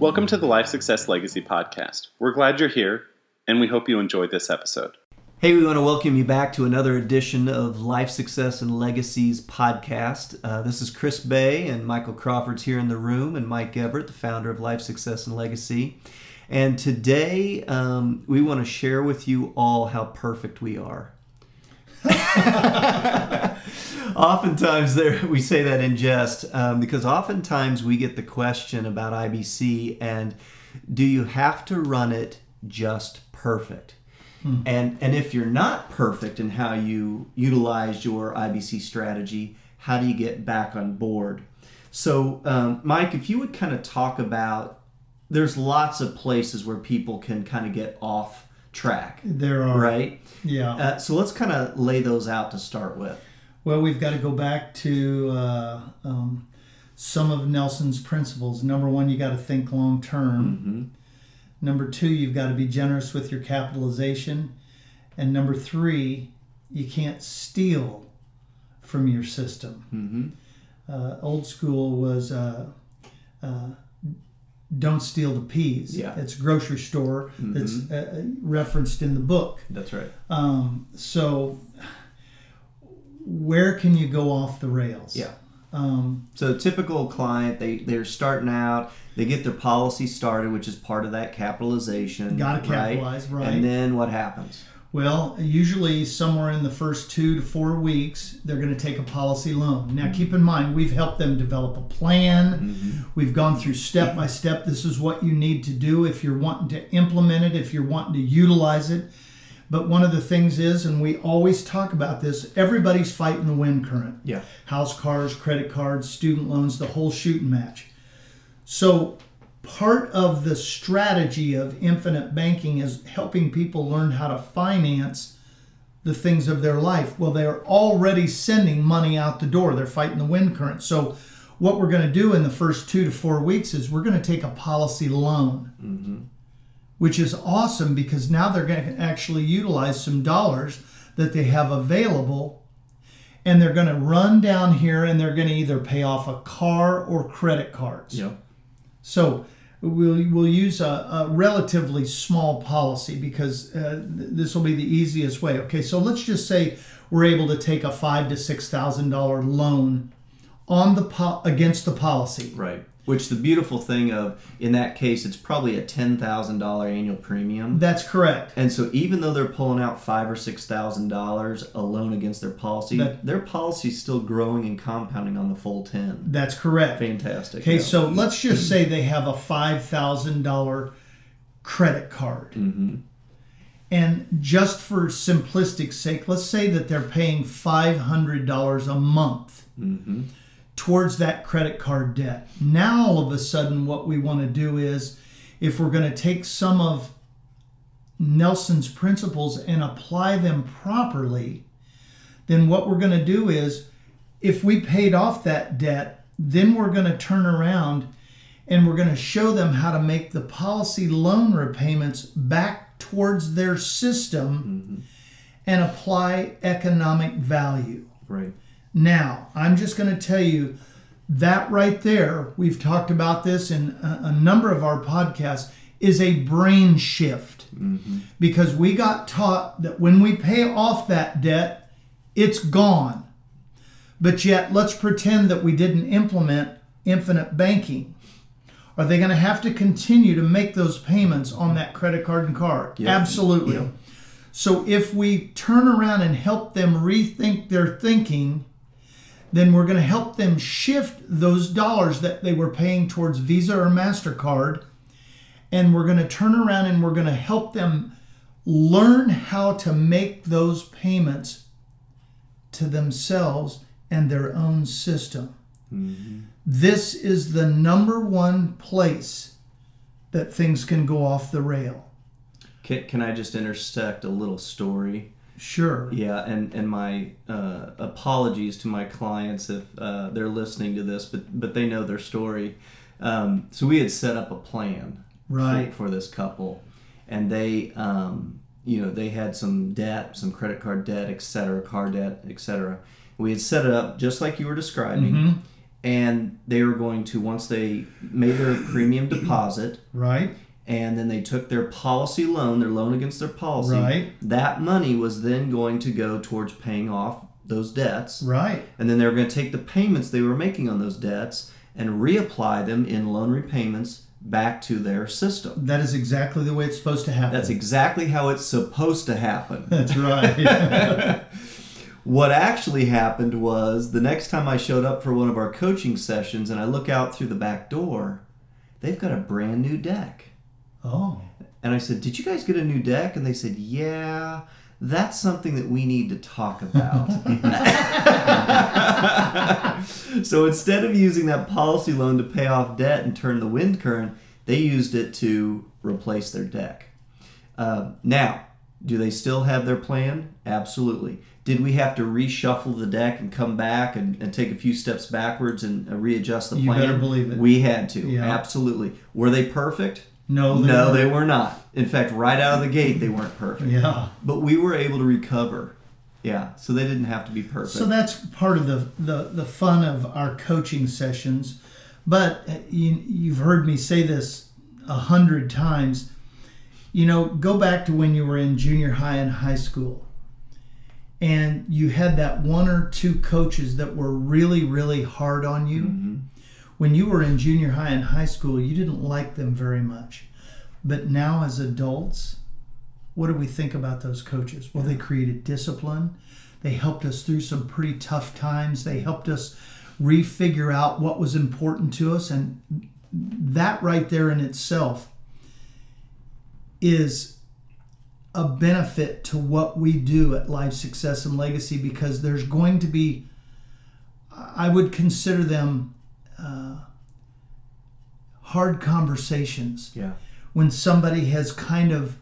Welcome to the Life Success Legacy Podcast. We're glad you're here, and we hope you enjoyed this episode. Hey, we want to welcome you back to another edition of Life Success and Legacies podcast. Uh, this is Chris Bay and Michael Crawford's here in the room, and Mike Everett, the founder of Life Success and Legacy. And today um, we want to share with you all how perfect we are. oftentimes there we say that in jest um, because oftentimes we get the question about IBC and do you have to run it just perfect? Hmm. And and if you're not perfect in how you utilize your IBC strategy, how do you get back on board? So, um, Mike, if you would kind of talk about, there's lots of places where people can kind of get off track. There are right. Yeah. Uh, so let's kind of lay those out to start with. Well, we've got to go back to uh, um, some of Nelson's principles. Number one, you got to think long term. Mm-hmm. Number two, you've got to be generous with your capitalization. And number three, you can't steal from your system. Mm-hmm. Uh, old school was uh, uh, don't steal the peas. Yeah. It's a grocery store mm-hmm. that's uh, referenced in the book. That's right. Um, so, where can you go off the rails? Yeah. Um, so typical client, they they're starting out, they get their policy started, which is part of that capitalization. Got to capitalize, right? And then what happens? Well, usually somewhere in the first two to four weeks, they're going to take a policy loan. Now, mm-hmm. keep in mind, we've helped them develop a plan. Mm-hmm. We've gone through step by step. This is what you need to do if you're wanting to implement it, if you're wanting to utilize it. But one of the things is, and we always talk about this, everybody's fighting the wind current. Yeah. House cars, credit cards, student loans, the whole shooting match. So part of the strategy of infinite banking is helping people learn how to finance the things of their life. Well, they're already sending money out the door. They're fighting the wind current. So what we're going to do in the first two to four weeks is we're going to take a policy loan. Mm-hmm which is awesome because now they're going to actually utilize some dollars that they have available and they're going to run down here and they're going to either pay off a car or credit cards. Yeah. So we'll, we'll use a, a relatively small policy because uh, this will be the easiest way. Okay, so let's just say we're able to take a five to six thousand dollar loan on the po- against the policy. Right. Which the beautiful thing of in that case, it's probably a ten thousand dollar annual premium. That's correct. And so even though they're pulling out five or six thousand dollars alone against their policy, that, their policy is still growing and compounding on the full ten. That's correct. Fantastic. Okay, yeah. so let's just say they have a five thousand dollar credit card. Mm-hmm. And just for simplistic sake, let's say that they're paying five hundred dollars a month. Mm-hmm towards that credit card debt. Now, all of a sudden, what we want to do is if we're going to take some of Nelson's principles and apply them properly, then what we're going to do is if we paid off that debt, then we're going to turn around and we're going to show them how to make the policy loan repayments back towards their system mm-hmm. and apply economic value. Right. Now, I'm just going to tell you that right there, we've talked about this in a, a number of our podcasts, is a brain shift. Mm-hmm. Because we got taught that when we pay off that debt, it's gone. But yet, let's pretend that we didn't implement infinite banking. Are they going to have to continue to make those payments on that credit card and car? Yep. Absolutely. Yep. So if we turn around and help them rethink their thinking, then we're going to help them shift those dollars that they were paying towards Visa or MasterCard. And we're going to turn around and we're going to help them learn how to make those payments to themselves and their own system. Mm-hmm. This is the number one place that things can go off the rail. Can, can I just intersect a little story? Sure. Yeah, and and my uh, apologies to my clients if uh, they're listening to this, but but they know their story. Um, so we had set up a plan right for, for this couple, and they um, you know they had some debt, some credit card debt, etc., car debt, etc. We had set it up just like you were describing, mm-hmm. and they were going to once they made their premium deposit Right. And then they took their policy loan, their loan against their policy. Right. That money was then going to go towards paying off those debts. Right. And then they were going to take the payments they were making on those debts and reapply them in loan repayments back to their system. That is exactly the way it's supposed to happen. That's exactly how it's supposed to happen. That's right. What actually happened was the next time I showed up for one of our coaching sessions and I look out through the back door, they've got a brand new deck. Oh. And I said, Did you guys get a new deck? And they said, Yeah, that's something that we need to talk about. so instead of using that policy loan to pay off debt and turn the wind current, they used it to replace their deck. Uh, now, do they still have their plan? Absolutely. Did we have to reshuffle the deck and come back and, and take a few steps backwards and uh, readjust the plan? You better believe it. We had to. Yeah. Absolutely. Were they perfect? No, no, weren't. they were not. In fact, right out of the gate, they weren't perfect. Yeah. But we were able to recover. Yeah, so they didn't have to be perfect. So that's part of the, the, the fun of our coaching sessions. But uh, you, you've heard me say this a hundred times. You know, go back to when you were in junior high and high school, and you had that one or two coaches that were really, really hard on you. When you were in junior high and high school, you didn't like them very much. But now, as adults, what do we think about those coaches? Well, they created discipline. They helped us through some pretty tough times. They helped us refigure out what was important to us. And that right there in itself is a benefit to what we do at Life Success and Legacy because there's going to be, I would consider them uh, hard conversations yeah, when somebody has kind of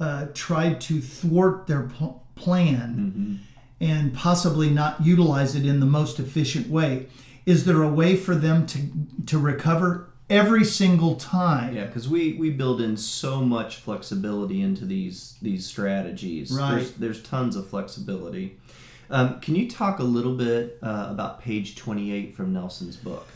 uh, tried to thwart their pl- plan and possibly not utilize it in the most efficient way. Is there a way for them to to recover every single time? yeah, because we we build in so much flexibility into these these strategies. Right. There's, there's tons of flexibility. Um, can you talk a little bit uh, about page 28 from Nelson's book?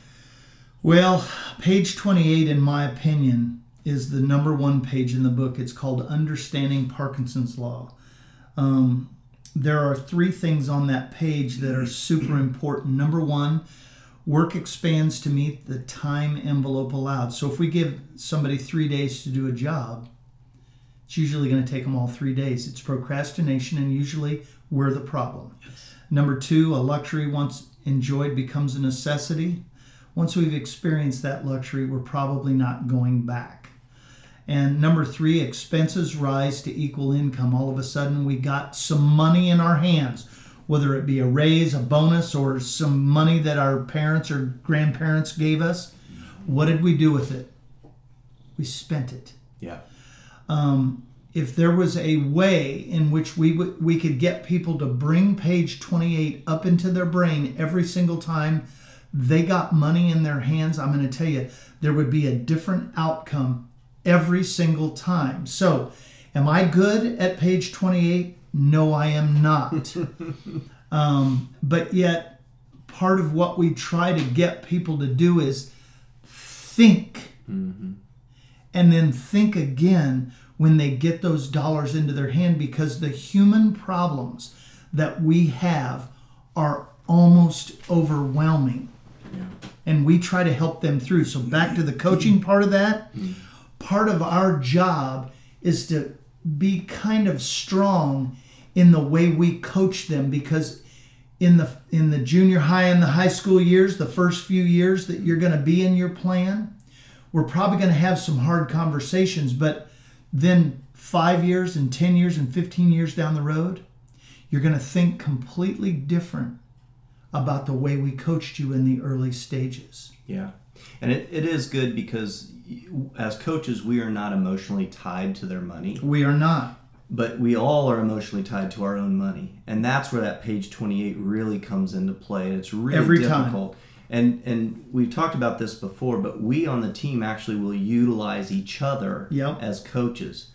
Well, page 28, in my opinion, is the number one page in the book. It's called Understanding Parkinson's Law. Um, there are three things on that page that are super important. Number one, work expands to meet the time envelope allowed. So if we give somebody three days to do a job, it's usually going to take them all three days. It's procrastination, and usually we're the problem. Number two, a luxury once enjoyed becomes a necessity. Once we've experienced that luxury, we're probably not going back. And number three, expenses rise to equal income. All of a sudden, we got some money in our hands, whether it be a raise, a bonus, or some money that our parents or grandparents gave us. What did we do with it? We spent it Yeah. Um, if there was a way in which we would we could get people to bring page 28 up into their brain every single time they got money in their hands i'm going to tell you there would be a different outcome every single time. So am i good at page 28 no i am not. Um, but yet part of what we try to get people to do is think. And then think again when they get those dollars into their hand because the human problems that we have are almost overwhelming. And we try to help them through. So, back to the coaching part of that, part of our job is to be kind of strong in the way we coach them because in the in the junior high and the high school years the first few years that you're going to be in your plan we're probably going to have some hard conversations, but then five years and 10 years and 15 years down the road, you're going to think completely different about the way we coached you in the early stages. Yeah. And it, it is good because as coaches, we are not emotionally tied to their money, We are not. but we all are emotionally tied to our own money. And that's where that page 28 really comes into play. It's really Every time. difficult. And, and we've talked about this before, but we on the team actually will utilize each other Yep. as coaches.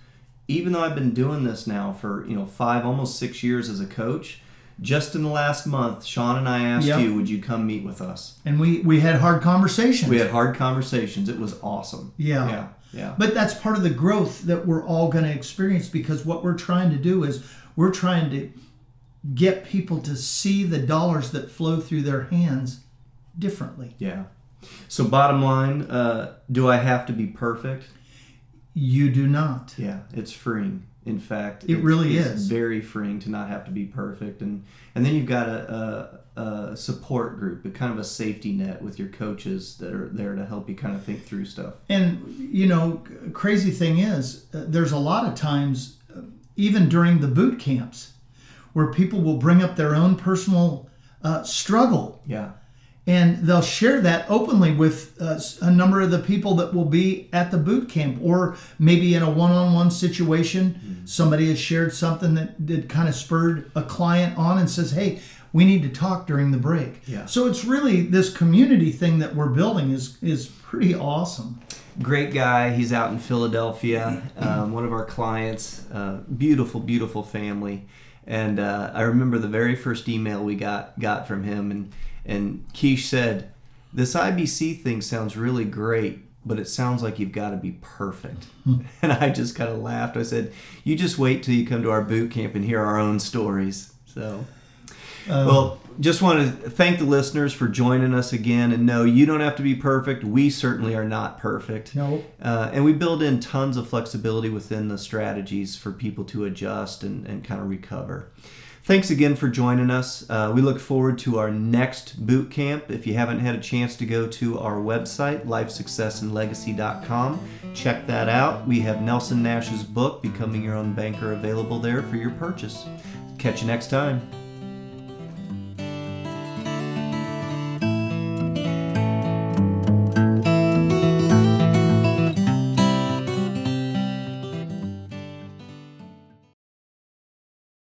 Even though I've been doing this now for you know five, almost six years as a coach, just in the last month, Sean and I asked Yep. you, would you come meet with us? And we we had hard conversations. We had hard conversations. It was awesome. Yeah. Yeah. Yeah. But that's part of the growth that we're all going to experience because what we're trying to do is we're trying to get people to see the dollars that flow through their hands differently. yeah. So bottom line, uh, do I have to be perfect? You do not. Yeah, it's freeing. In fact, It really it's is. very freeing to not have to be perfect, and and then you've got a, a, a support group, a kind of a safety net with your coaches that are there to help you kind of think through stuff. And you know, crazy thing is, uh, there's a lot of times, uh, even during the boot camps, where people will bring up their own personal uh, struggle, Yeah, and they'll share that openly with uh, a number of the people that will be at the boot camp, or maybe in a one-on-one situation, somebody has shared something that that kind of spurred a client on and says, "Hey." We need to talk during the break. Yeah. So it's really this community thing that we're building is is pretty awesome. great guy. He's out in Philadelphia. Um, one of our clients. Uh, beautiful, beautiful family. And uh, I remember the very first email we got got from him, and and Keish said, "This IBC thing sounds really great." But it sounds like you've got to be perfect. And I just kind of laughed. I said, You just wait till you come to our boot camp and hear our own stories. So, well, just want to thank the listeners for joining us again. And no, you don't have to be perfect. We certainly are not perfect. No. Uh, and we build in tons of flexibility within the strategies for people to adjust and, and kind of recover. Thanks again for joining us. Uh, we look forward to our next boot camp. If you haven't had a chance to go to our website, lifesuccessandlegacy.com, check that out. We have Nelson Nash's book, Becoming Your Own Banker, available there for your purchase. Catch you next time.